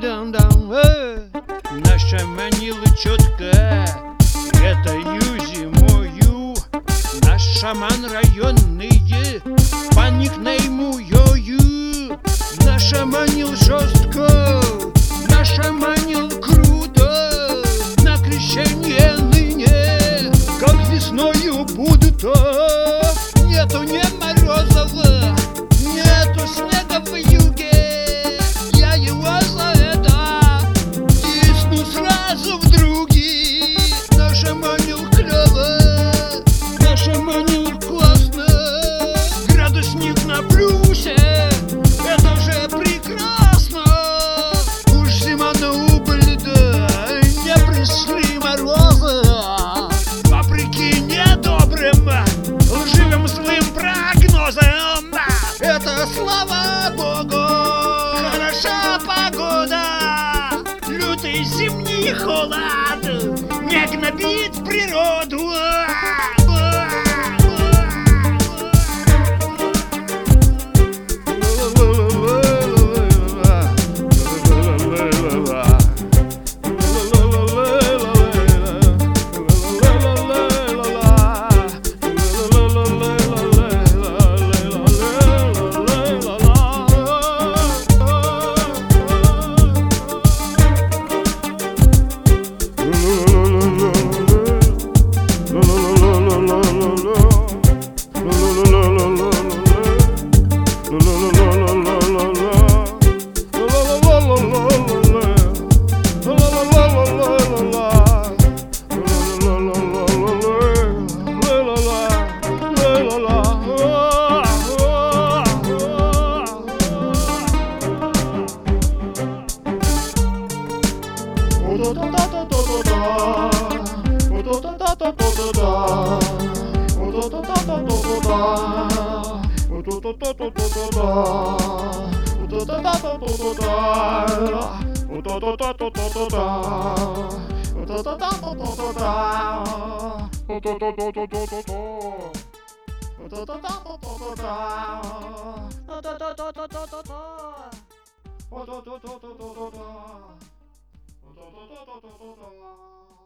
дам-дам, э, наша манила четко, это юзи мою, наш шаман район погода, слава богу, хороша погода, лютый зимний холод. Не гнобит природу. Oh, to